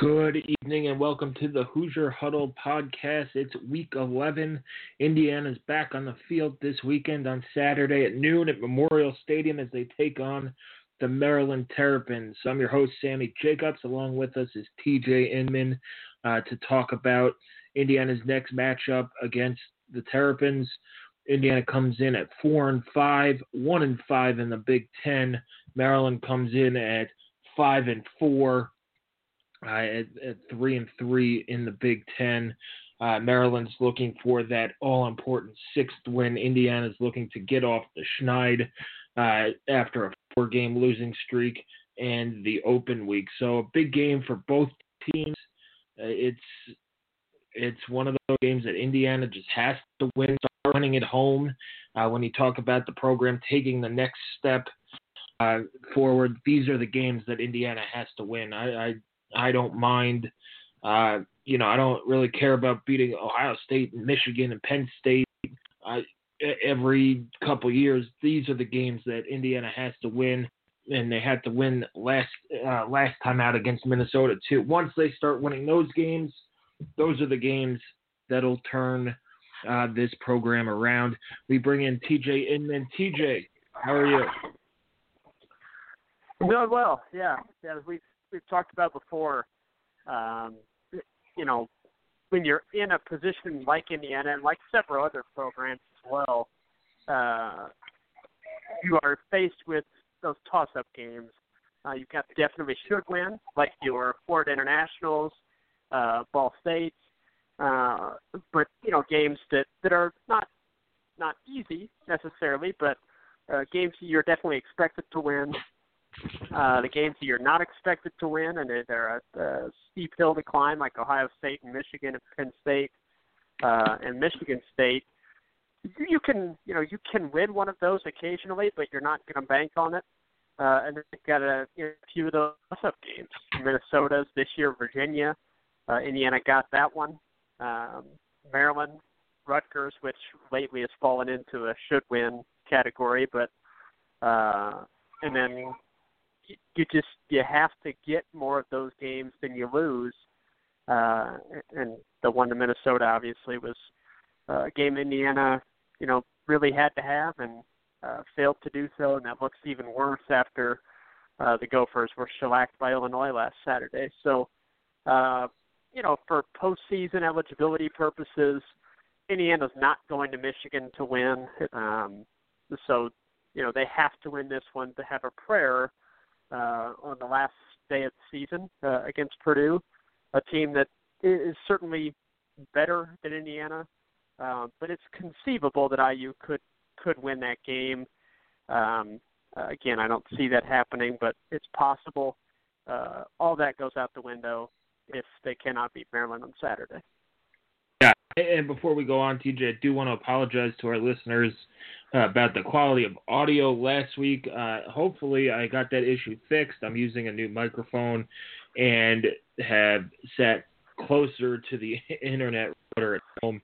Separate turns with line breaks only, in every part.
Good evening and welcome to the Hoosier Huddle podcast. It's week 11. Indiana's back on the field this weekend on Saturday at noon at Memorial Stadium as they take on the Maryland Terrapins. I'm your host, Sammy Jacobs. Along with us is TJ Inman uh, to talk about Indiana's next matchup against the Terrapins. Indiana comes in at four and five, one and five in the Big Ten. Maryland comes in at five and four uh, at, at, three and three in the Big Ten. Uh, Maryland's looking for that all-important sixth win. Indiana's looking to get off the schneid uh, after a four-game losing streak and the open week. So a big game for both teams. Uh, it's it's one of those games that Indiana just has to win. Start winning at home. Uh, when you talk about the program taking the next step uh, forward, these are the games that Indiana has to win. I, I I don't mind. Uh, you know, I don't really care about beating Ohio State and Michigan and Penn State. I, every couple years, these are the games that Indiana has to win, and they had to win last uh, last time out against Minnesota too. Once they start winning those games, those are the games that'll turn uh, this program around. We bring in TJ Inman. TJ, how are you?
I'm doing well. Yeah, yeah. We we've talked about before, um, you know, when you're in a position like Indiana and like several other programs as well, uh, you are faced with those toss-up games. Uh, you've got definitely should win, like your Florida Internationals, uh, Ball State, uh, but you know games that that are not not easy necessarily, but uh, games you're definitely expected to win. Uh, the games that you're not expected to win, and they're a, a steep hill to climb, like Ohio State and Michigan and Penn State uh, and Michigan State. You can, you know, you can win one of those occasionally, but you're not going to bank on it. Uh, and then you've got a, you know, a few of those up games. Minnesota's this year, Virginia, uh, Indiana got that one. Um, Maryland, Rutgers, which lately has fallen into a should win category, but uh, and then you just you have to get more of those games than you lose. Uh, and the one to Minnesota obviously was uh, a game Indiana, you know, really had to have and uh, failed to do so, and that looks even worse after uh, the Gophers were shellacked by Illinois last Saturday. So, uh, you know, for postseason eligibility purposes, Indiana's not going to Michigan to win. Um, so, you know, they have to win this one to have a prayer uh, on the last day of the season uh, against Purdue, a team that is certainly better than Indiana, uh, but it's conceivable that IU could could win that game. Um, uh, again, I don't see that happening, but it's possible. Uh, all that goes out the window if they cannot beat Maryland on Saturday.
Yeah, and before we go on, TJ, I do want to apologize to our listeners uh, about the quality of audio last week. Uh, hopefully, I got that issue fixed. I'm using a new microphone and have sat closer to the internet router at home.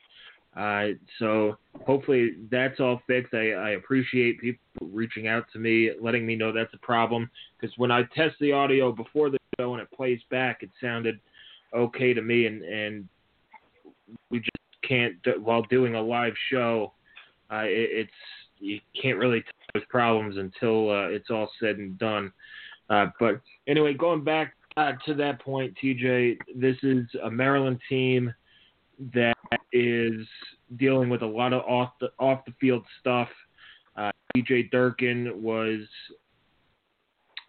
Uh, so hopefully that's all fixed. I, I, appreciate people reaching out to me, letting me know that's a problem. Because when I test the audio before the show and it plays back, it sounded okay to me, and and we just can't while doing a live show uh, it, it's you can't really tell those problems until uh, it's all said and done. Uh, but anyway, going back uh, to that point, TJ, this is a Maryland team that is dealing with a lot of off the off the field stuff. Uh, DJ Durkin was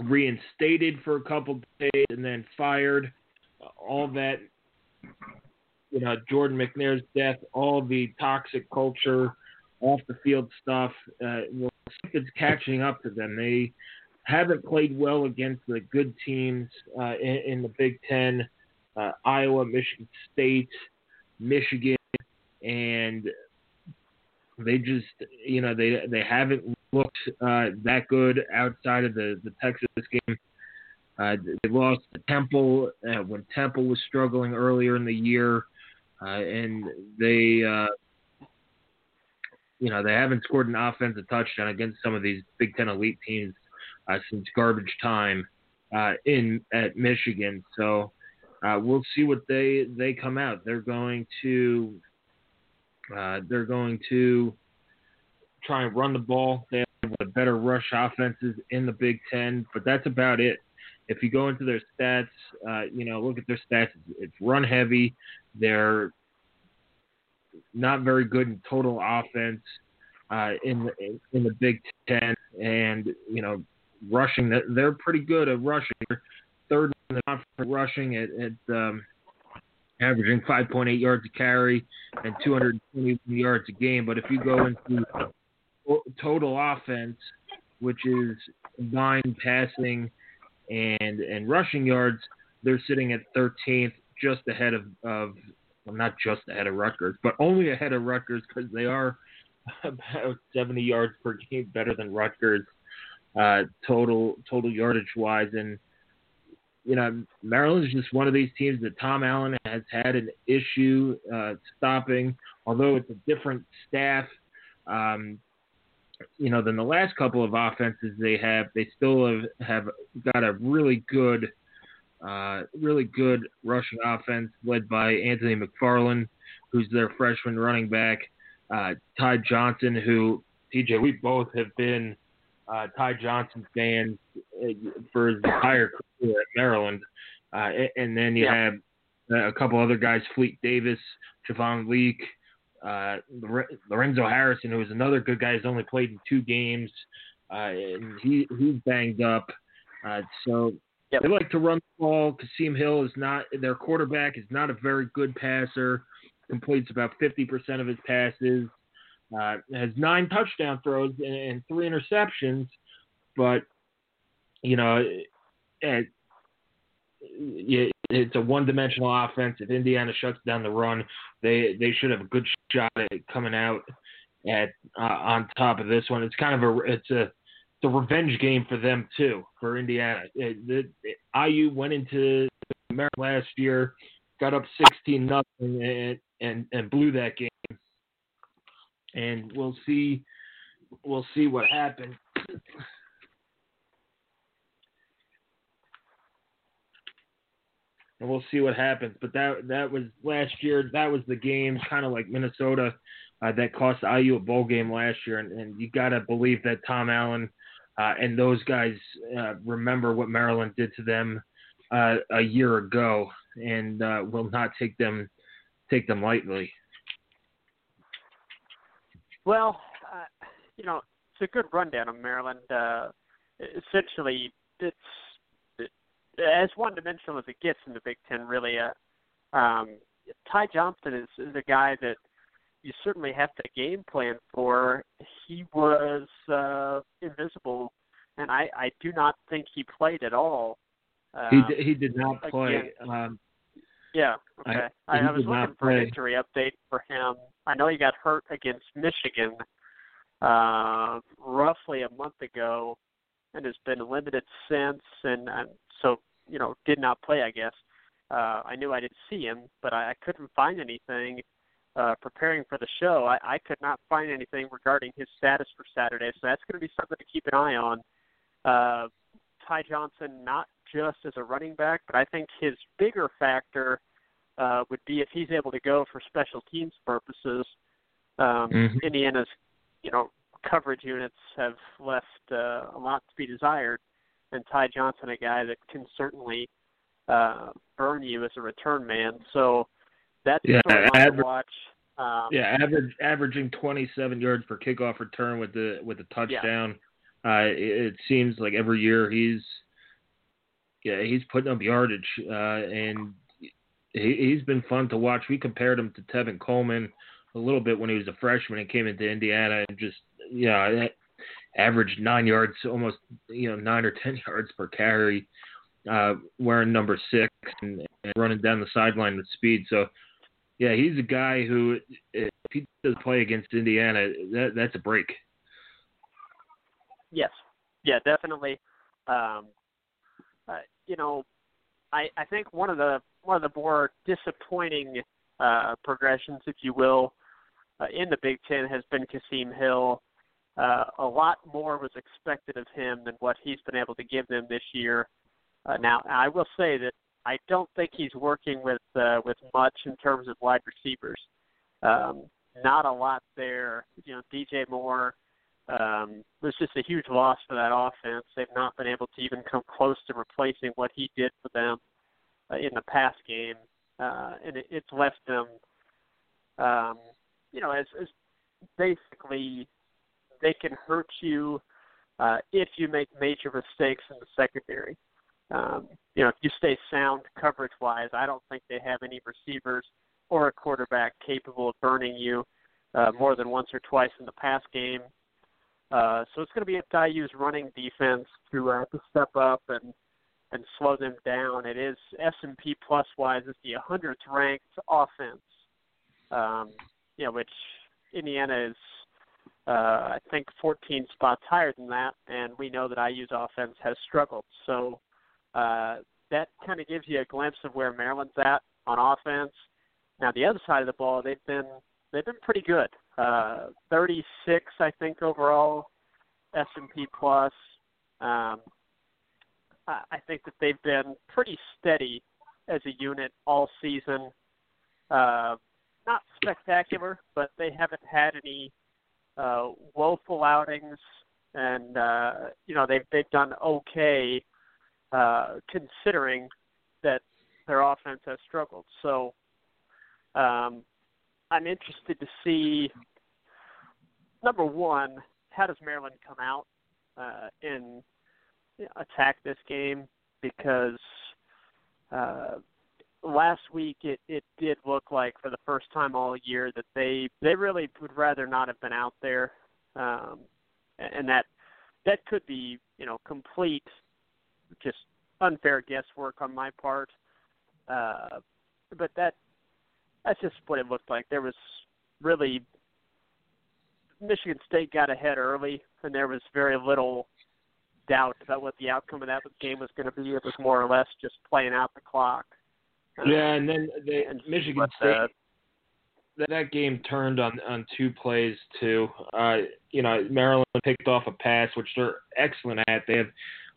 reinstated for a couple days and then fired. All that, you know, Jordan McNair's death, all the toxic culture, off the field stuff, uh, well, it's catching up to them. They haven't played well against the good teams uh, in, in, the Big Ten, uh, Iowa, Michigan State, Michigan, and they just, you know, they they haven't looked uh, that good outside of the the Texas game. Uh, they lost to Temple uh, when Temple was struggling earlier in the year, uh, and they, uh, you know, they haven't scored an offensive touchdown against some of these Big Ten elite teams uh, since garbage time in at Michigan. So we'll see what they they come out. They're going to they're going to try and run the ball. They have the better rush offenses in the Big Ten, but that's about it. If you go into their stats, uh, you know, look at their stats. It's run heavy. They're not very good in total offense uh, in the in the Big Ten, and you know, rushing. They're pretty good at rushing. Third in the conference rushing at, at um, averaging 5.8 yards a carry and 220 yards a game. But if you go into total offense, which is combined passing and and rushing yards, they're sitting at 13th, just ahead of, of well, not just ahead of Rutgers, but only ahead of Rutgers because they are about 70 yards per game better than Rutgers uh, total total yardage wise. And you know, Maryland is just one of these teams that Tom Allen has had an issue uh, stopping, although it's a different staff. Um, you know, than the last couple of offenses they have. They still have, have got a really good, uh, really good rushing offense led by Anthony McFarland, who's their freshman running back. Uh, Ty Johnson, who TJ, we both have been uh, Ty Johnson fans uh, for his entire career at Maryland. Uh, and then you yeah. have a couple other guys, Fleet Davis, Javon Leake, uh, Lorenzo Harrison, who is another good guy, has only played in two games, uh, and he he's banged up. Uh, so yep. they like to run the ball. Kasim Hill is not their quarterback. is not a very good passer. Completes about 50% of his passes. Uh, has nine touchdown throws and, and three interceptions, but you know, it, it's a one-dimensional offense. If Indiana shuts down the run, they they should have a good shot at coming out at uh, on top of this one. It's kind of a it's a a revenge game for them too for Indiana. It, it, IU went into Maryland last year, got up sixteen nothing, and, and and blew that game. And we'll see we'll see what happens. And we'll see what happens. But that that was last year. That was the game, kind of like Minnesota, uh, that cost IU a bowl game last year. And, and you got to believe that Tom Allen uh, and those guys uh, remember what Maryland did to them uh, a year ago, and uh, will not take them take them lightly.
Well, uh, you know, it's a good rundown of Maryland. essentially, it's as one dimensional as it gets in the Big Ten, really. Uh, um, Ty Johnson is, is a guy that you certainly have to game plan for. He was uh, invisible, and I, I do not think he played at all.
Um, he did, he did not play.
Again, um, yeah, okay. I, I, I was looking for an injury update for him. I know he got hurt against Michigan uh, roughly a month ago, and has been limited since. And, and so you know did not play. I guess uh, I knew I didn't see him, but I, I couldn't find anything. Uh, preparing for the show, I, I could not find anything regarding his status for Saturday, so that's going to be something to keep an eye on. Uh, Ty Johnson, not just as a running back, but I think his bigger factor uh, would be if he's able to go for special teams purposes. Um, mm-hmm. Indiana's, you know, coverage units have left uh, a lot to be desired and Ty Johnson, a guy that can certainly uh, burn you as a return man. So that's
yeah,
sort of
adver-
watch. Um,
yeah, average averaging 27 yards per kickoff return with the with the touchdown. Uh, it, it seems like every year he's yeah he's putting up yardage, uh, and he, he's been fun to watch. We compared him to Tevin Coleman a little bit when he was a freshman and came into Indiana, and just yeah averaged nine yards, almost you know nine or ten yards per carry, uh, wearing number six and, and running down the sideline with speed. So yeah, he's a guy who if he does play against Indiana, that that's a break.
Yes, yeah, definitely. Um, uh, you know, I I think one of the one of the more disappointing uh, progressions, if you will, uh, in the Big Ten has been Kasim Hill. Uh, a lot more was expected of him than what he's been able to give them this year. Uh, now, I will say that I don't think he's working with uh, with much in terms of wide receivers. Um, not a lot there. You know, DJ Moore um, was just a huge loss for that offense. They've not been able to even come close to replacing what he did for them uh, in the pass game, uh, and it, it's left them, um, you know, as, as basically they can hurt you uh, if you make major mistakes in the secondary. Um, you know, if you stay sound coverage wise, I don't think they have any receivers or a quarterback capable of burning you uh, more than once or twice in the pass game. Uh, so it's going to be up to IU's running defense to uh, to step up and and slow them down. It is S and P plus wise, it's the 100th ranked offense. Um, you know, which Indiana is uh, I think 14 spots higher than that, and we know that IU's offense has struggled. So uh, that kind of gives you a glimpse of where Maryland's at on offense. Now the other side of the ball, they've been they've been pretty good. Uh, 36, I think overall, S and P plus. Um, I think that they've been pretty steady as a unit all season. Uh, not spectacular, but they haven't had any uh, woeful outings, and uh, you know they've they've done okay uh, considering that their offense has struggled. So um, I'm interested to see number one, how does Maryland come out uh, and attack this game because uh, last week it, it did look like for the first time all year that they they really would rather not have been out there, um, and that that could be you know complete just unfair guesswork on my part. Uh, but that that's just what it looked like. There was really Michigan State got ahead early, and there was very little doubt about what the outcome of that game was going to be. It was more or less just playing out the clock.
Yeah, and then the and Michigan State. That, that game turned on on two plays too. Uh, you know, Maryland picked off a pass, which they're excellent at. They have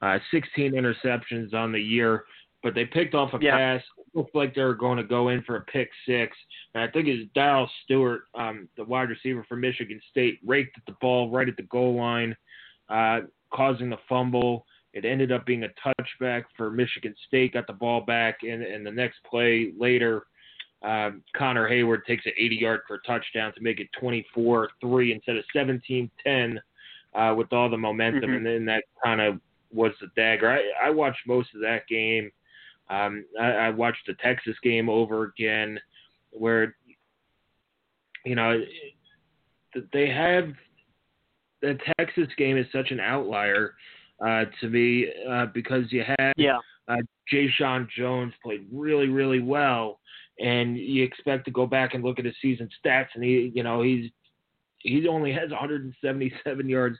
uh, 16 interceptions on the year, but they picked off a
yeah.
pass. Looked like they were going to go in for a pick six. And I think it's Darrell Stewart, um, the wide receiver for Michigan State, raked at the ball right at the goal line, uh, causing the fumble. It ended up being a touchback for Michigan State, got the ball back, and, and the next play later, um, Connor Heyward takes an 80 yard for a touchdown to make it 24 3 instead of 17 10 uh, with all the momentum.
Mm-hmm.
And then that kind of was the dagger. I, I watched most of that game. Um, I, I watched the Texas game over again where, you know, they have the Texas game is such an outlier uh, to me uh, because you had
yeah.
uh, Jeshaun Jones played really, really well, and you expect to go back and look at his season stats, and he, you know, he's he only has 177 yards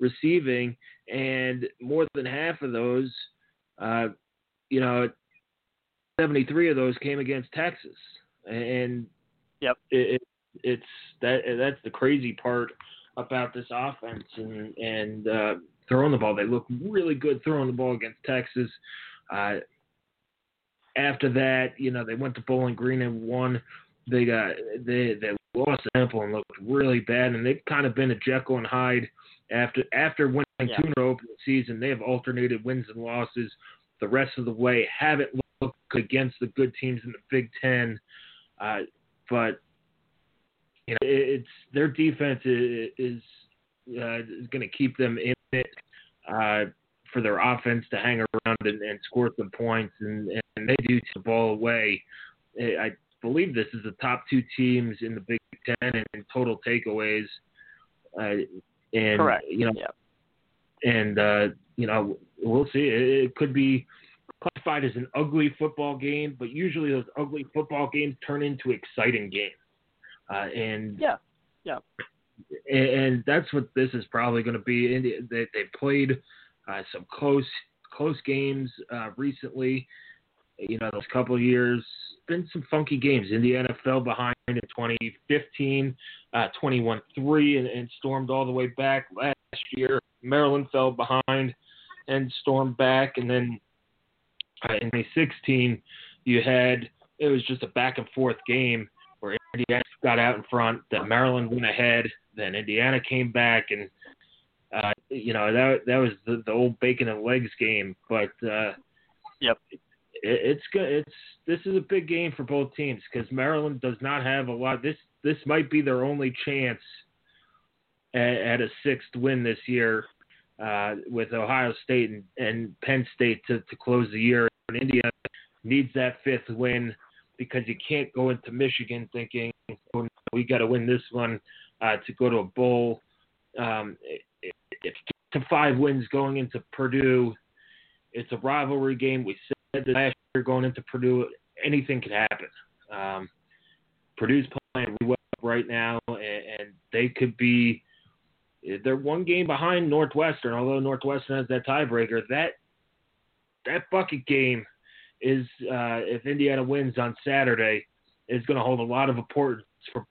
receiving, and more than half of those, uh, you know, 73 of those came against Texas, and
yep,
it, it, it's that that's the crazy part about this offense and and uh, throwing the ball. They look really good throwing the ball against Texas. Uh, after that, you know, they went to Bowling Green and won. They got they they lost Temple and looked really bad, and they've kind of been a Jekyll and Hyde after after winning two in a row the season. They have alternated wins and losses the rest of the way. Haven't looked against the good teams in the Big Ten, uh, but you know, it's their defense is is, uh, is going to keep them in it uh, for their offense to hang around and, and score some points, and, and they do the ball away. I believe this is the top two teams in the Big Ten in total takeaways. Uh, and
Correct.
you know,
Yeah.
and uh, you know, we'll see. It, it could be classified as an ugly football game, but usually those ugly football games turn into exciting games. Uh, and
Yeah. Yeah.
And, that's what this is probably going to be. They they played uh, some close close games uh, recently. You know, those couple of years been some funky games. Indiana fell behind in 2015, uh, 21-3, and, and stormed all the way back last year. Maryland fell behind and stormed back, and then uh, in 2016, you had it was just a back and forth game where Indiana got out in front, then Maryland went ahead, then Indiana came back, and uh, you know that that was the, the old bacon and legs game. But uh,
Yep.
it, it's good. It's this is a big game for both teams because Maryland does not have a lot. This this might be their only chance at, at a sixth win this year uh, with Ohio State and, and Penn State to, to close the year. And Indiana needs that fifth win because you can't go into Michigan thinking oh, no, we got to win this one uh, to go to a bowl. Um, it, it, to five wins going into Purdue, it's a rivalry game. We said that last year going into Purdue, anything could happen. Um, Purdue's playing really well right now, and, and they could be. They're one game behind Northwestern, although Northwestern has that tiebreaker. That that bucket game is, uh, if Indiana wins on Saturday, is going to hold a lot of importance for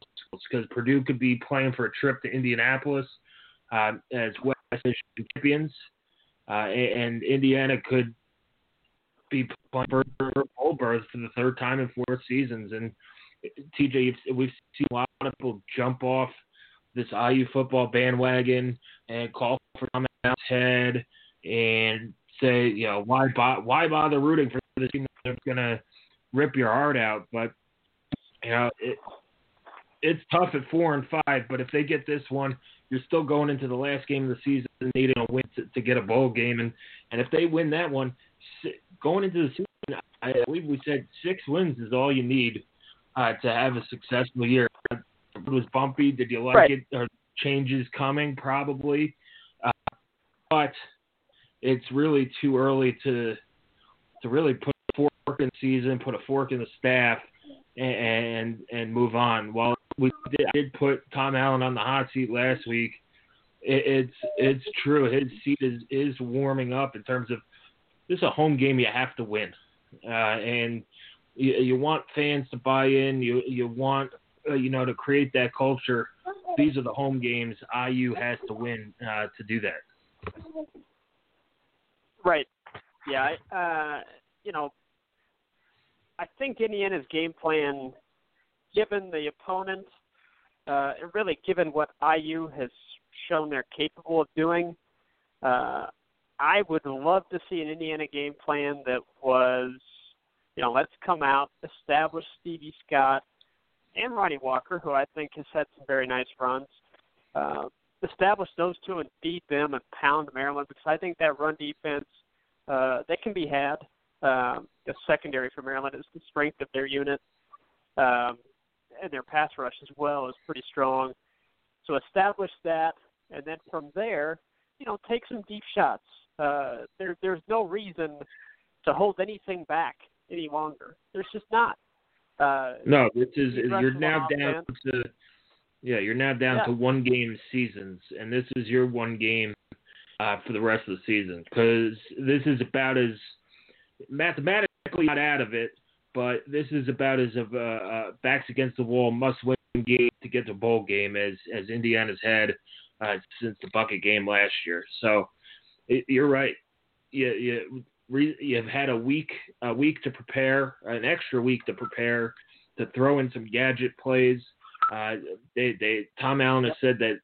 because Purdue could be playing for a trip to Indianapolis uh, as West Michigan champions, uh, and, and Indiana could be playing for bowl berths for the third time in four seasons. And TJ, we've seen a lot of people jump off this IU football bandwagon and call for Tom Allen's head and say, you know, why bo- why bother rooting for this team going to rip your heart out? But you know, it, it's tough at four and five. But if they get this one, you're still going into the last game of the season needing a win to, to get a bowl game, and and if they win that one, going into the season, I believe we said six wins is all you need uh, to have a successful year. It was bumpy. Did you like
Right.
it? Or changes coming? Probably, uh, but it's really too early to to really put fork in season, put a fork in the staff, and and, move on. While we did, did put Tom Allen on the hot seat last week, it, it's it's true. His seat is is warming up in terms of this is a home game you have to win, uh, and you, you want fans to buy in. You you want uh, you know to create that culture. These are the home games. IU has to win uh, to do that.
Right. Yeah. I, uh, you know, I think Indiana's game plan, given the opponent, uh, and really given what IU has shown they're capable of doing, uh, I would love to see an Indiana game plan that was, you know, let's come out, establish Stevie Scott and Ronnie Walker, who I think has had some very nice runs. Uh, establish those two and beat them and pound Maryland because I think that run defense uh, that can be had. Um, the secondary for Maryland is the strength of their unit, um, and their pass rush as well is pretty strong. So establish that, and then from there, you know, take some deep shots. Uh, there, there's no reason to hold anything back any longer. There's just not. Uh,
No, this is you're now down
offense.
to yeah, you're now down
Yeah.
to one game seasons, and this is your one game uh, for the rest of the season because this is about as mathematically not out of it, but this is about as of uh, uh, backs against the wall must win game to get to bowl game as as Indiana's had uh, since the bucket game last year. So it, you're right. You, you you've had a week a week to prepare, an extra week to prepare to throw in some gadget plays. Uh, they they Tom Allen has said that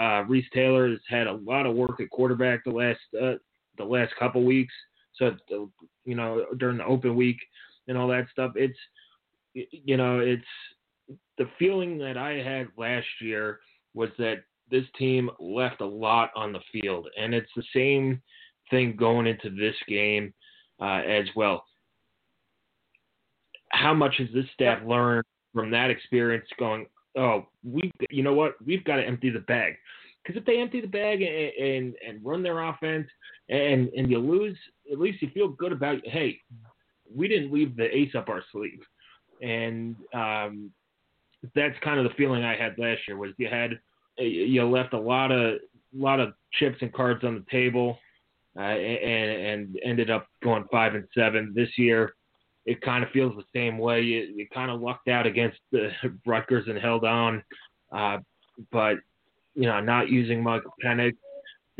uh, Reese Taylor has had a lot of work at quarterback the last uh, the last couple weeks. So uh, you know during the open week and all that stuff, it's you know it's the feeling that I had last year was that this team left a lot on the field, and it's the same thing going into this game uh, as well. How much has this staff learned from that experience? Going, oh, we, you know what, we've got to empty the bag, because if they empty the bag and, and and run their offense, and and you lose, at least you feel good about, hey, we didn't leave the ace up our sleeve, and um, that's kind of the feeling I had last year was you had you left a lot of lot of chips and cards on the table, uh, and and ended up going five and seven this year. It kind of feels the same way. You, you kind of lucked out against the Rutgers and held on, uh, but you know not using Michael Penix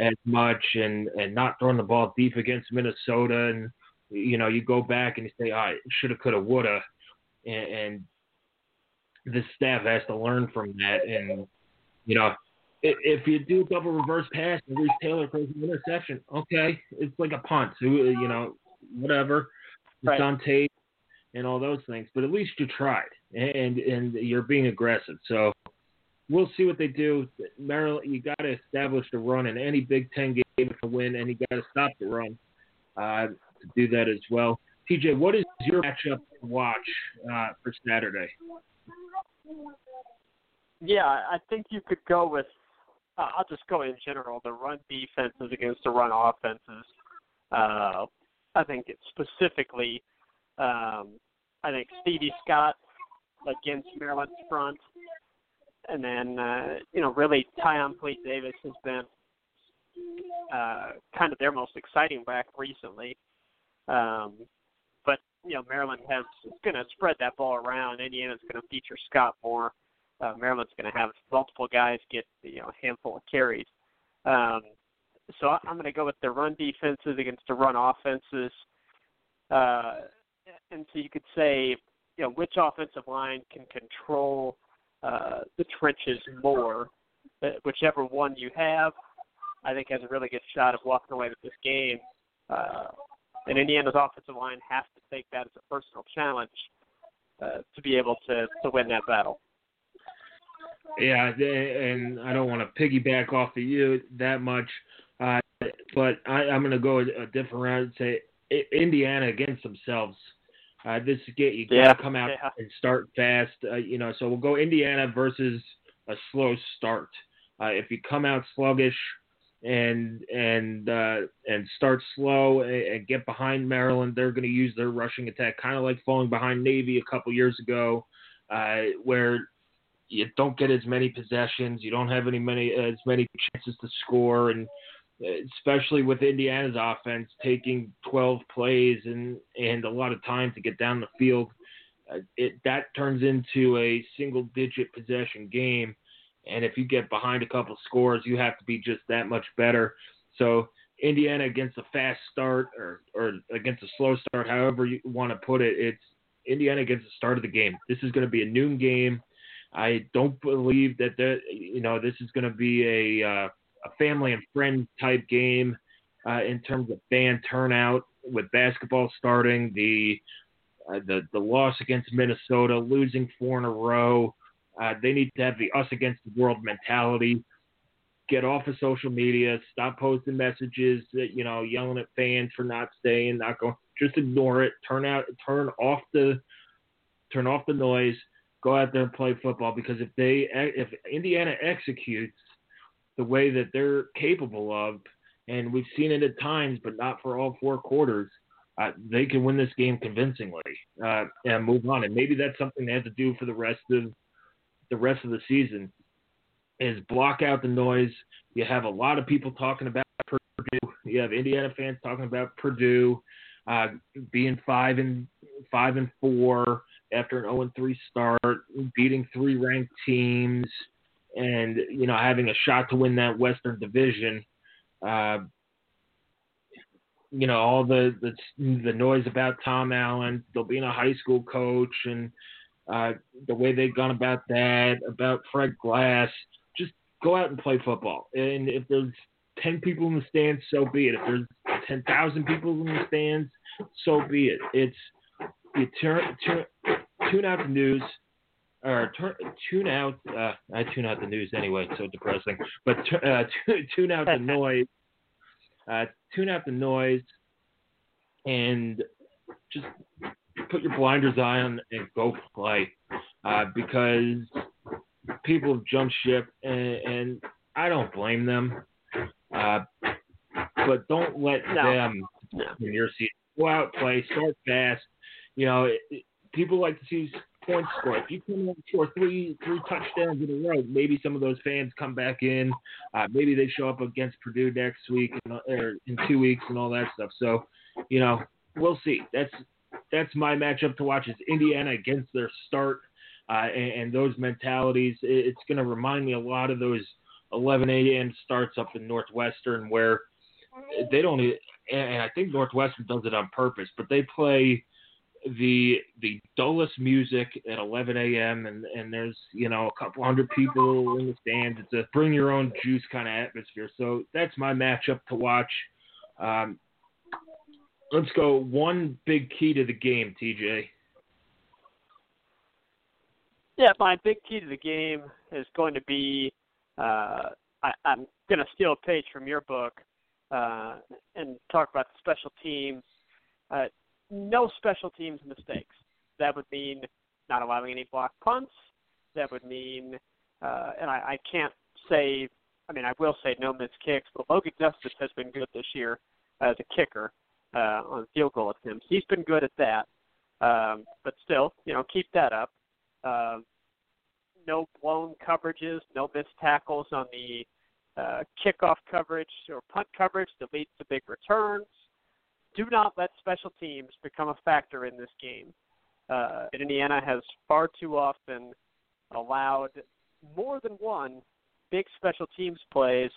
as much and and not throwing the ball deep against Minnesota and you know you go back and you say, I right, shoulda, coulda, woulda, and, and this staff has to learn from that and you know, if, if you do a double reverse pass and Reese Taylor throws an interception, okay, it's like a punt. So, you know, whatever. It's right. on tape and all those things, but at least you tried and and you're being aggressive. So we'll see what they do. Maryland, you got to establish the run in any Big Ten game to win, and you got to stop the run uh, to do that as well. TJ, what is your matchup to watch uh, for Saturday?
Yeah, I think you could go with. Uh, I'll just go in general. The run defenses against the run offenses. Uh, I think it's specifically, um, I think Stevie Scott against Maryland's front, and then uh, you know really Tayon Fleet Davis has been uh, kind of their most exciting back recently. Um, but you know Maryland has going to spread that ball around. Indiana's going to feature Scott more uh, Maryland's going to have multiple guys get you know a handful of carries. Um, so I'm going to go with the run defenses against the run offenses. Uh, and so you could say, you know, which offensive line can control uh, the trenches more. Uh, whichever one you have, I think has a really good shot of walking away with this game. Uh, and Indiana's offensive line has to take that as a personal challenge uh, to be able to to win that battle.
Yeah, and I don't want to piggyback off of you that much, uh, but I, I'm going to go a different route and say Indiana against themselves. Uh, this get you got to come out
yeah.
and start fast. Uh, you know, so we'll go Indiana versus a slow start. Uh, if you come out sluggish and and uh, and start slow and, and get behind Maryland, they're going to use their rushing attack, kind of like falling behind Navy a couple years ago, uh, where you don't get as many possessions, you don't have any many as many chances to score, and especially with Indiana's offense taking 12 plays and and a lot of time to get down the field, uh, it that turns into a single digit possession game, and if you get behind a couple scores, you have to be just that much better. So Indiana against a fast start or or against a slow start, however you want to put it, it's Indiana against the start of the game. This is going to be a noon game. I don't believe that the you know this is going to be a uh, a family and friend type game uh, in terms of fan turnout with basketball starting the uh, the the loss against Minnesota, losing four in a row. Uh, they need to have the us against the world mentality. Get off of social media. Stop posting messages that you know yelling at fans for not staying, not going. Just ignore it. Turn out. Turn off the. Turn off the noise go out there and play football because if they if Indiana executes the way that they're capable of, and we've seen it at times, but not for all four quarters, uh, they can win this game convincingly uh, and move on. And maybe that's something they have to do for the rest of the rest of the season is block out the noise. You have a lot of people talking about Purdue. You have Indiana fans talking about Purdue uh, being five and five and four after an 0 and 3 start, beating three ranked teams, and you know having a shot to win that Western Division. Uh, you know all the, the the noise about Tom Allen, still being a high school coach, and uh, the way they've gone about that, about Fred Glass. Just go out and play football. And if there's ten people in the stands, so be it. If there's ten thousand people in the stands, so be it. It's you turn, turn tune out the news. Or tune out. Uh, I tune out the news anyway. So depressing. But uh, tune out the noise. Uh, tune out the noise, and just put your blinders on and go play. Uh, because people have jumped ship, and, and I don't blame them. Uh, but don't let
No.
them in your seat. Go out, play, start fast. You know, it, it- people like to see points scored. If you come in score three three touchdowns in a row, maybe some of those fans come back in. Uh, maybe they show up against Purdue next week and, or in two weeks and all that stuff. So, you know, we'll see. That's that's my matchup to watch. Is Indiana against their start uh, and, and those mentalities. It, it's going to remind me a lot of those 11 a.m. starts up in Northwestern where they don't. And I think Northwestern does it on purpose, but they play the the dullest music at 11 a.m. and and there's you know a couple hundred people in the stands. It's a bring your own juice kind of atmosphere. So that's my matchup to watch. Um, let's go. One big key to the game, TJ.
Yeah, my big key to the game is going to be uh, I, I'm going to steal a page from your book uh, and talk about the special teams. Uh, no special teams mistakes. That would mean not allowing any block punts. That would mean, uh, and I, I can't say, I mean, I will say no missed kicks, but Logan Justus has been good this year as a kicker uh, on field goal attempts. He's been good at that. Um, but still, you know, keep that up. Uh, no blown coverages, no missed tackles on the uh, kickoff coverage or punt coverage that leads to big returns. Do not let special teams become a factor in this game. Uh, Indiana has far too often allowed more than one big special teams plays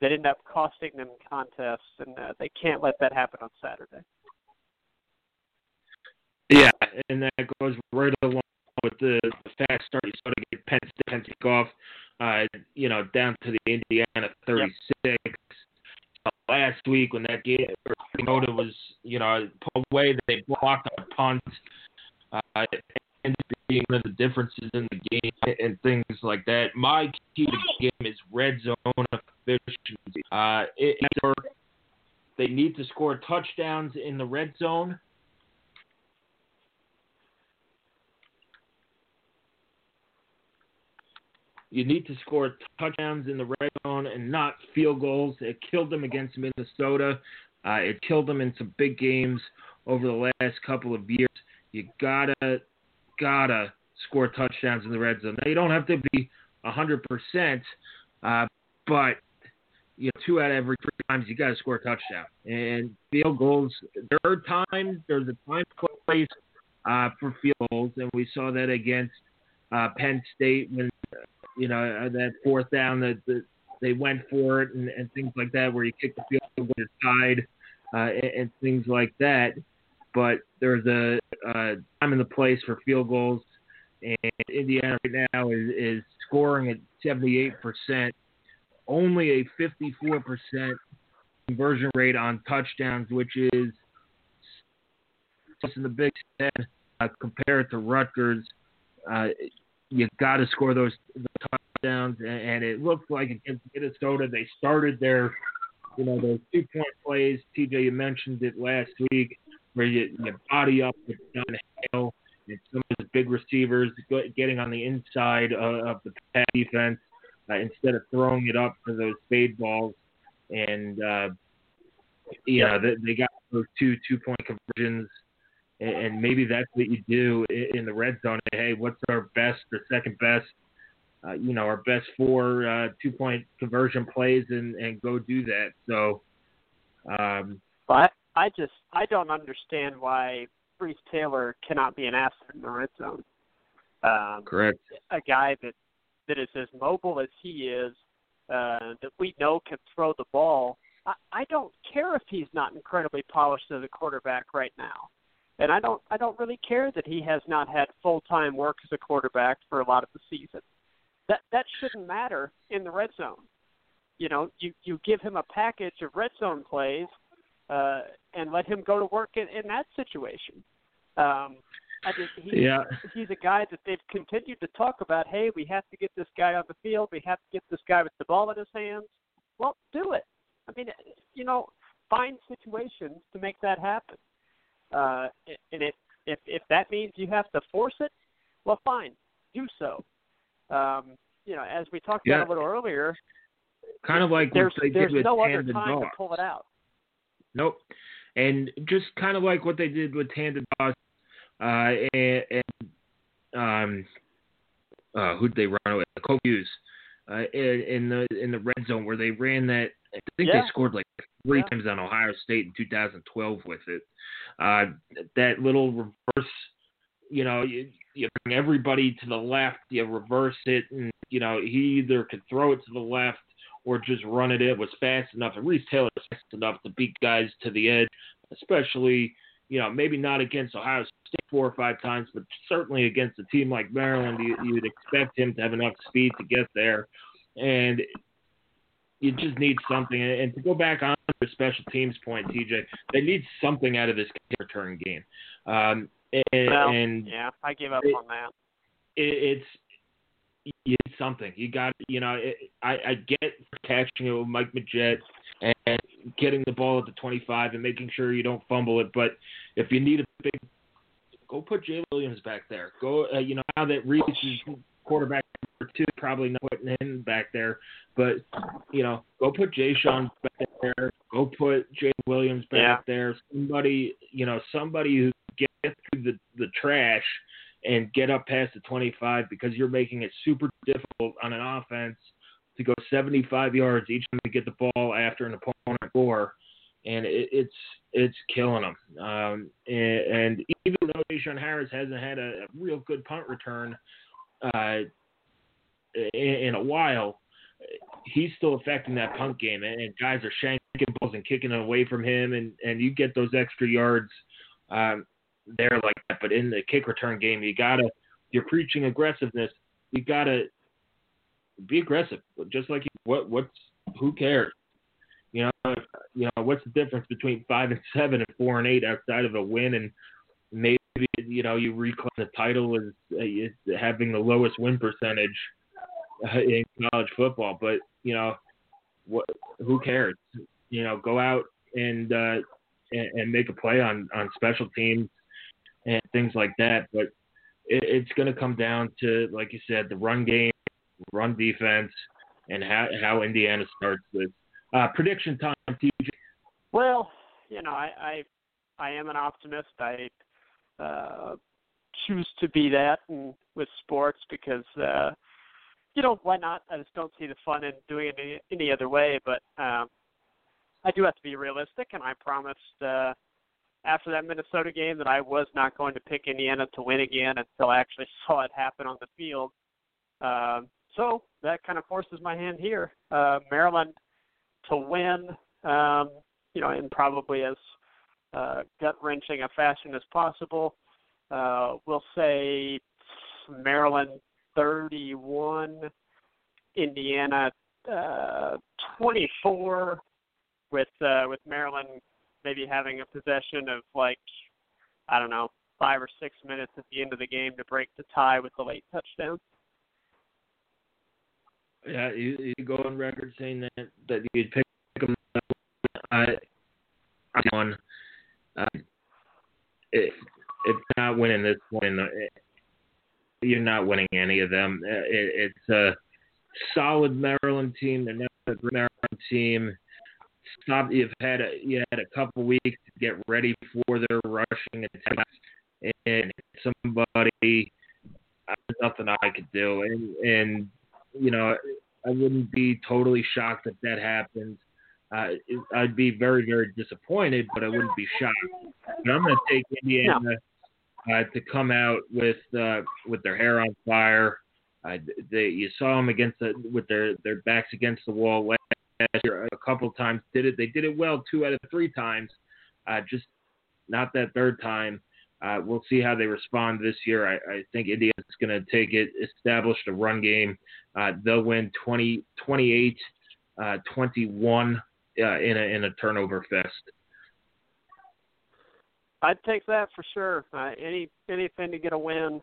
that end up costing them contests, and uh, they can't let that happen on Saturday.
Yeah, and that goes right along with the, fact start you started to get Penn State off, uh, you know, down to the Indiana 36. Uh, last week when that game, Minnesota was, you know, pulled away, they blocked a punt. Uh, and being one of the differences in the game and things like that. My key to the game is red zone efficiency. Uh, it, they need to score touchdowns in the red zone You need to score touchdowns in the red zone and not field goals. It killed them against Minnesota. Uh, it killed them in some big games over the last couple of years. You gotta, gotta score touchdowns in the red zone. Now you don't have to be hundred percent, uh, but you know, two out of every three times you gotta score a touchdown. And field goals, there are times, there's a time place uh, for field goals, and we saw that against uh, Penn State when you know, uh, that fourth down that, that they went for it and, and things like that, where you kick the field goal to side uh, and, and things like that. But there's a time and the place for field goals, and Indiana right now is, is scoring at 78%, only a 54% conversion rate on touchdowns, which is just in the Big Ten uh, compared to Rutgers. Uh, you got to score those, those touchdowns, and, and it looks like against Minnesota they started their, you know, those two point plays. TJ, you mentioned it last week, where you, you body up with John Hale and some of the big receivers getting on the inside of, of the pass defense uh, instead of throwing it up for those fade balls, and uh, you know they, they got those two two point conversions and, maybe that's what you do in, in the red zone. Hey, what's our best or second best? Uh, you know, our best four uh, two point conversion plays, and and go do that. So, um,
But I just I don't understand why Reese Taylor cannot be an asset in the red zone. Um,
correct.
a guy that that is as mobile as he is, uh, that we know can throw the ball. I, I don't care if he's not incredibly polished as a quarterback right now, and I don't I don't really care that he has not had full time work as a quarterback for a lot of the season. That that shouldn't matter in the red zone. You know, you you give him a package of red zone plays, uh, and let him go to work in, in that situation. Um, I just he,
Yeah.
he's a guy that they've continued to talk about. Hey, we have to get this guy on the field. We have to get this guy with the ball in his hands. Well, do it. I mean, you know, find situations to make that happen. Uh, and if if if that means you have to force it, well, fine, do so. Um, you know, as we talked
Yeah.
about a little earlier,
Kind of like what
there's
they
there's
did with
no other
Tandon
time to pull it out.
Nope. And just kind of like what they did with Tandon Doss, uh, and, and um, uh, who'd they run away with? Cole Hughes, uh, in, in the in the red zone where they ran that. I think
Yeah.
they scored like three
Yeah.
times on Ohio State in 2012 with it. Uh, that little reverse, you know, you, you bring everybody to the left, you reverse it, and you know he either could throw it to the left or just run it It was fast enough. And Reese Taylor was fast enough to beat guys to the edge, especially, you know, maybe not against Ohio State four or five times, but certainly against a team like Maryland, you, you'd expect him to have enough speed to get there. And you just need something. And to go back on the special teams point, TJ, they need something out of this return game. Um, and,
Well,
and
yeah, I gave up
it-
on that.
it, it's you need something. You got you know. It, I I get catching it with Mike Majette and getting the ball at the 25 and making sure you don't fumble it. But if you need a big, go put Jay Williams back there. Go uh, you know now that Reese is quarterback number two, probably not putting him back there. But you know, go put Jay Sean back there. Go put Jay Williams back
Yeah.
there. Somebody you know somebody who gets through the the trash and get up past the 25 because you're making it super difficult on an offense to go 75 yards each time you get the ball after an opponent score, and it, it's it's killing them. Um, and, and even though J-Shun Harris hasn't had a, a real good punt return uh, in, in a while, he's still affecting that punt game, and, and guys are shanking balls and kicking it away from him, and and you get those extra yards. Um, there like that. But in the kick return game, you gotta you're preaching aggressiveness. You gotta be aggressive. Just like what what's who cares? You know, you know what's the difference between five and seven and four and eight outside of a win and maybe you know you reclaim the title as, as having the lowest win percentage uh, in college football. But you know, what who cares? You know, go out and uh, and, and make a play on on special teams and things like that. But it, it's going to come down to, like you said, the run game, run defense, and how how Indiana starts this. Uh, prediction time, TJ.
Well, you know, I I, I am an optimist. I uh, choose to be that with sports because uh, you know why not? I just don't see the fun in doing it any, any other way. But um, I do have to be realistic, and I promised uh, after that Minnesota game that I was not going to pick Indiana to win again until I actually saw it happen on the field. Um, so that kind of forces my hand here. Uh, Maryland to win, um, you know, in probably as uh, gut wrenching a fashion as possible. Uh, we'll say Maryland 31, Indiana uh, 24, with uh, with Maryland maybe having a possession of like I don't know five or six minutes at the end of the game to break the tie with the late touchdown.
Yeah, you, you go on record saying that that you'd pick them. I, I one. Uh, if if not winning this one, uh, you're not winning any of them. Uh, It, it's a solid Maryland team. They're not a great Maryland team. Stop. You've had a you had a couple weeks to get ready for their rushing attacks, and somebody. There's nothing I could do, and and you know, I wouldn't be totally shocked if that happens. Uh, I'd be very, very disappointed, but I wouldn't be shocked. But I'm going to take Indiana uh, to come out with uh, with their hair on fire. Uh, they, you saw them against the, with their their backs against the wall last year a couple of times. Did it? They did it well two out of three times. Uh, just not that third time. Uh, we'll see how they respond this year. I, I think Indiana's going to take it, establish a run game. Uh, they'll win 20, 28, uh, 21 uh, in a in a turnover fest.
I'd take that for sure. Uh, any anything to get a win.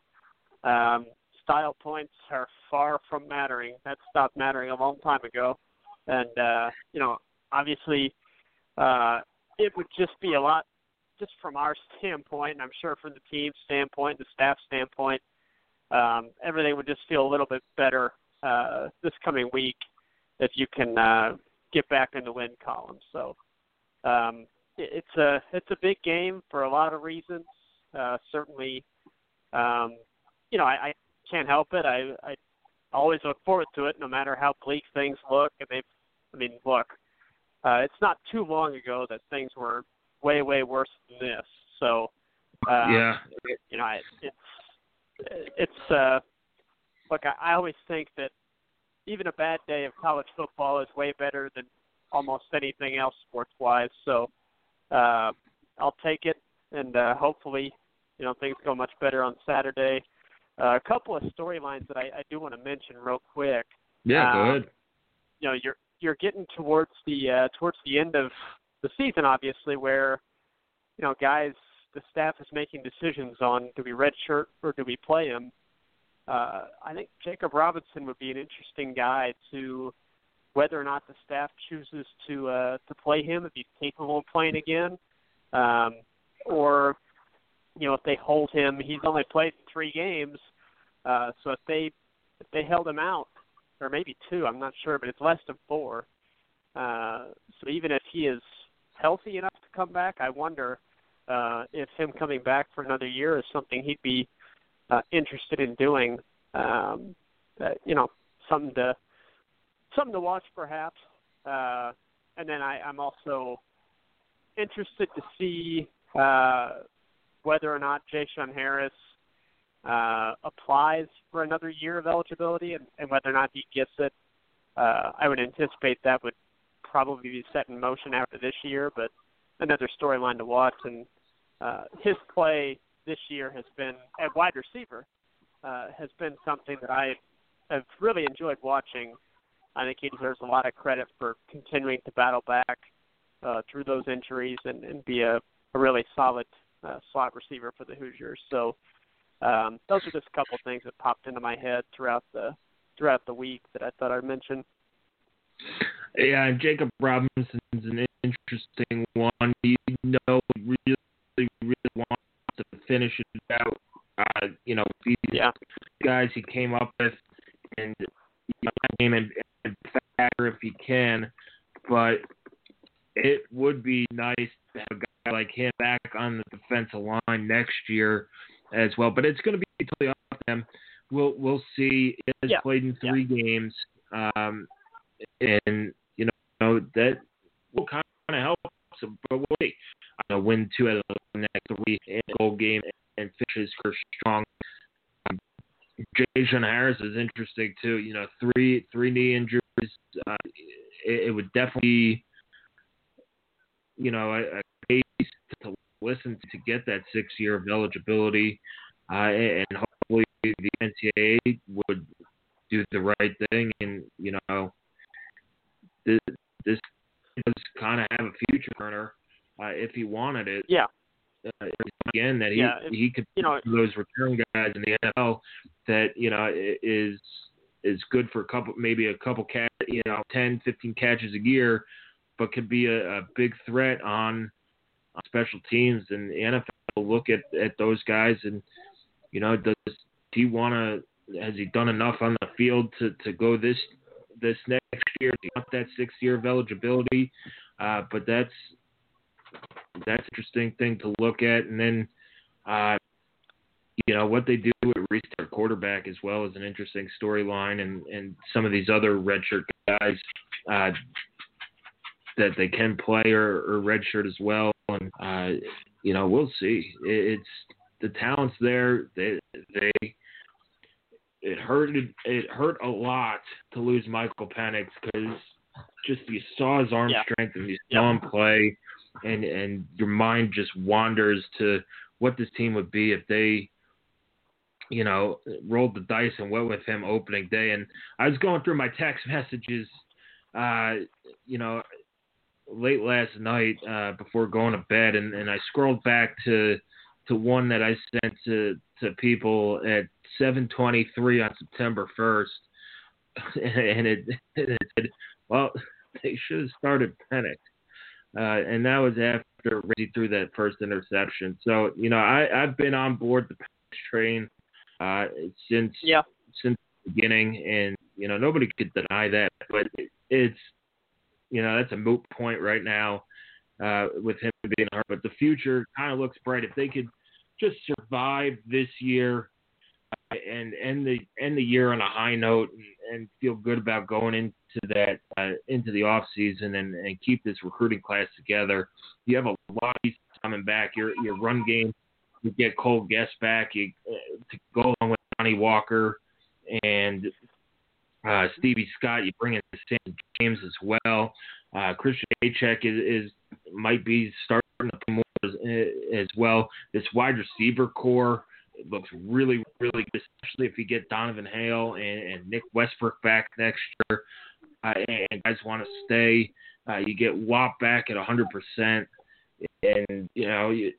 Um, style points are far from mattering. That stopped mattering a long time ago, and uh, you know, obviously, it would just be a lot, just from our standpoint, and I'm sure from the team standpoint, the staff standpoint, um, everything would just feel a little bit better uh, this coming week if you can uh, get back in the win column. So um, it, it's a it's a big game for a lot of reasons. Uh, certainly, um, you know, I, I can't help it. I, I always look forward to it, no matter how bleak things look. And they, I mean, look, uh, it's not too long ago that things were way way worse than this. So um,
yeah,
you know, it, it's it's uh, look. I, I always think that even a bad day of college football is way better than almost anything else sports wise. So uh, I'll take it, and uh, hopefully, you know, things go much better on Saturday. Uh, a couple of storylines that I, I do want to mention real quick.
Yeah, go
Um,
ahead.
You know, you're you're getting towards the uh, towards the end of the season, obviously, where you know guys, the staff is making decisions on do we redshirt or do we play him. Uh, I think Jacob Robinson would be an interesting guy to whether or not the staff chooses to uh, to play him if he's capable of playing again, um, or you know if they hold him. He's only played three games, uh, so if they if they held him out, or maybe two, I'm not sure, but it's less than four. Uh, so even if he is healthy enough to come back, I wonder uh, if him coming back for another year is something he'd be uh, interested in doing. Um, uh, you know, something to something to watch perhaps. Uh, and then I, I'm also interested to see uh, whether or not J-Shun Harris uh, applies for another year of eligibility and, and whether or not he gets it. Uh, I would anticipate that would probably be set in motion after this year, but another storyline to watch. And uh, his play this year has been at wide receiver uh, has been something that I have really enjoyed watching. I think he deserves a lot of credit for continuing to battle back uh, through those injuries and, and be a, a really solid uh, slot receiver for the Hoosiers. So um, those are just a couple things that popped into my head throughout the throughout the week that I thought I'd mention.
Yeah, Jacob Robinson's an interesting one. You know, he really, really wants to finish it out. Uh, you know, these
Yeah.
guys he came up with, and you know, name and, and factor if he can. But it would be nice to have a guy like him back on the defensive line next year as well. But it's going to be totally up to them. We'll we'll see. He has
Yeah.
played in three games, um, and you know that will kind of help. But we'll see. Uh, win two out of the next three in a goal game and finish his career strong. Um, J-Shun Harris is interesting too. You know, three three knee injuries. Uh, it, it would definitely, you know, a, a case to listen to get that six year of eligibility, uh, and hopefully the NCAA would do the right thing and you know this this does kind of have a future burner uh, if he wanted it.
Yeah.
Uh, again, that he
Yeah, if-
he could
You know,
those return guys in the NFL that you know is is good for a couple maybe a couple catch you know 10 15 catches a year but could be a, a big threat on, on special teams and the NFL look at at those guys and you know does he want to has he done enough on the field to to go this this next year want that sixth year of eligibility uh but that's that's an interesting thing to look at and then uh you know what they do with restart quarterback as well is an interesting storyline, and and some of these other redshirt guys uh, that they can play or, or redshirt as well, and uh, you know we'll see. It, it's the talents there. They they it hurted it hurt a lot to lose Michael Penix because just you saw his arm
Yeah.
strength and you saw him play, and and your mind just wanders to what this team would be if they you know, rolled the dice and went with him opening day. And I was going through my text messages, uh, you know, late last night uh, before going to bed, and, and I scrolled back to to one that I sent to to people at 7:23 on September 1st, and it, it said, "Well, they should have started Penix," uh, and that was after Reggie threw that first interception. So you know, I I've been on board the train uh, since
yeah.
since the beginning, and you know nobody could deny that. But it's you know that's a moot point right now uh, with him being hurt. But the future kind of looks bright if they could just survive this year uh, and end the end the year on a high note and, and feel good about going into that uh, into the off season and, and keep this recruiting class together. You have a lot of coming back. Your your run game, you get Cole Gest back. You uh, to go along with Ronnie Walker and uh, Stevie Scott. You bring in Sam James as well. Uh, Christian Achek is, is might be starting to play more as, well. This wide receiver core looks really, really good, especially if you get Donavan Hale and, and Nick Westbrook back next year. Uh, and guys want to stay. Uh, you get Whop back at 100%, and you know you,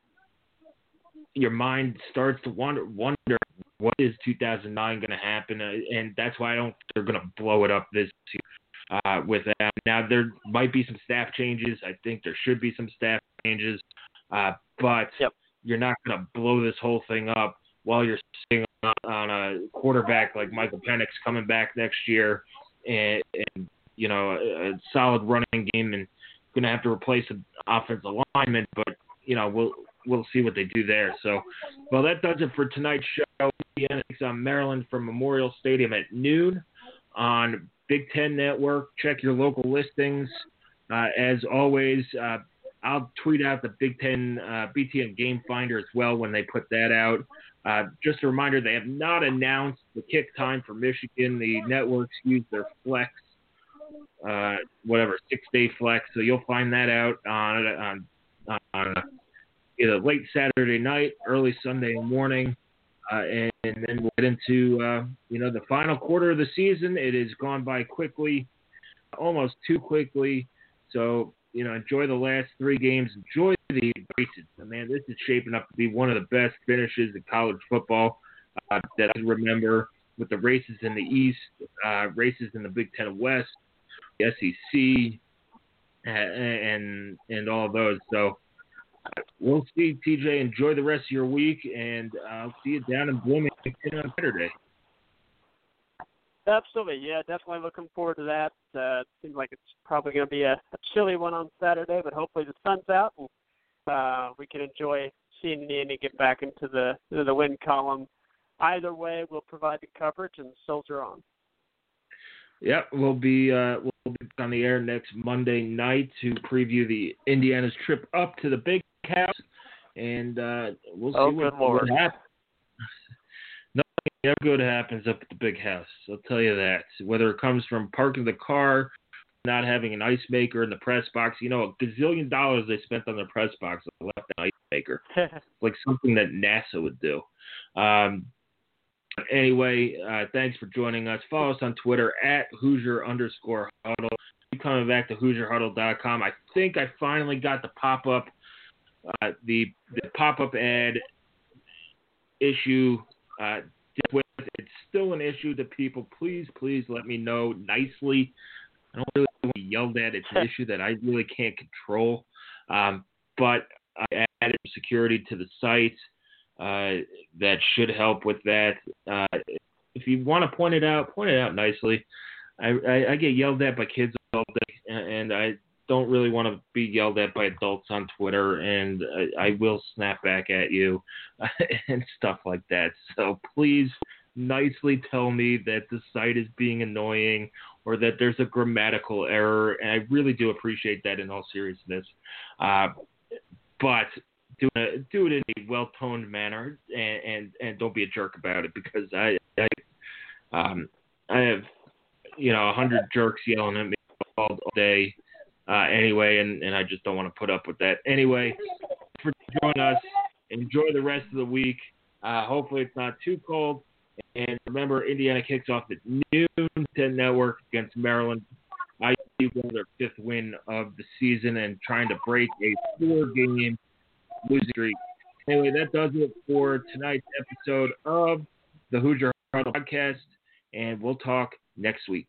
your mind starts to wonder wonder what is 2009 going to happen, uh, and that's why I don't they're going to blow it up this year uh, with that. Now there might be some staff changes. I think there should be some staff changes, uh, but
yep.
you're not going to blow this whole thing up while you're sitting on, on a quarterback like Michael Penix coming back next year, and, and you know a, a solid running game, and going to have to replace an offensive lineman, but you know we'll we'll see what they do there. So, well, that does it for tonight's show. Indiana takes on Maryland from Memorial Stadium at noon on Big Ten Network. Check your local listings. Uh, as always, uh, I'll tweet out the Big Ten uh, BTN Game Finder as well when they put that out. Uh, just a reminder, they have not announced the kick time for Michigan. The networks use their flex, uh, whatever six day flex. So you'll find that out on on, on either late Saturday night, early Sunday morning, uh, and, and, then we'll get into uh, you know the final quarter of the season. It has gone by quickly, almost too quickly. So you know, enjoy the last three games. Enjoy the races. Man, this is shaping up to be one of the best finishes in college football uh, that I remember. With the races in the East, uh, races in the Big Ten West, the SEC, and and all those. So we'll see, TJ. Enjoy the rest of your week, and uh, I'll see you down in Bloomington on Saturday.
Absolutely, yeah, definitely looking forward to that. Uh, seems like it's probably going to be a, a chilly one on Saturday, but hopefully the sun's out and uh, we can enjoy seeing the Indy get back into the into the win column. Either way, we'll provide the coverage and soldier on.
Yep, we'll be uh, we'll be on the air next Monday night to preview the Indiana's trip up to the Big House, and uh, we'll see
oh,
what,
what
happens. Good happens up at the Big House. I'll tell you that. Whether it comes from parking the car, not having an ice maker in the press box, you know, a gazillion dollars they spent on the press box left an ice maker, like something that NASA would do. Um, anyway, uh, thanks for joining us. Follow us on Twitter at Hoosier underscore huddle. Keep coming back to HoosierHuddle.com. I think I finally got the pop up, uh, the the pop up ad issue. Uh, with. It's still an issue to people. Please, please let me know nicely. I don't really want to be yelled at. It's an issue that I really can't control. Um, but I added security to the site. Uh, that should help with that. Uh, if you want to point it out, point it out nicely. I, I, I get yelled at by kids all day, and I don't really want to be yelled at by adults on Twitter, and I, I will snap back at you and stuff like that. So please nicely tell me that the site is being annoying or that there's a grammatical error, and I really do appreciate that in all seriousness. Uh, but do do it in a well toned manner and, and and don't be a jerk about it because I I um I have you know a hundred jerks yelling at me all, all day uh, anyway, and and I just don't want to put up with that anyway. For joining us, enjoy the rest of the week. Uh, hopefully it's not too cold. And remember, Indiana kicks off at noon 10 network against Maryland. I on their fifth win of the season and trying to break a four-game losing streak. Anyway, that does it for tonight's episode of the Hoosier Huddle podcast, and we'll talk next week.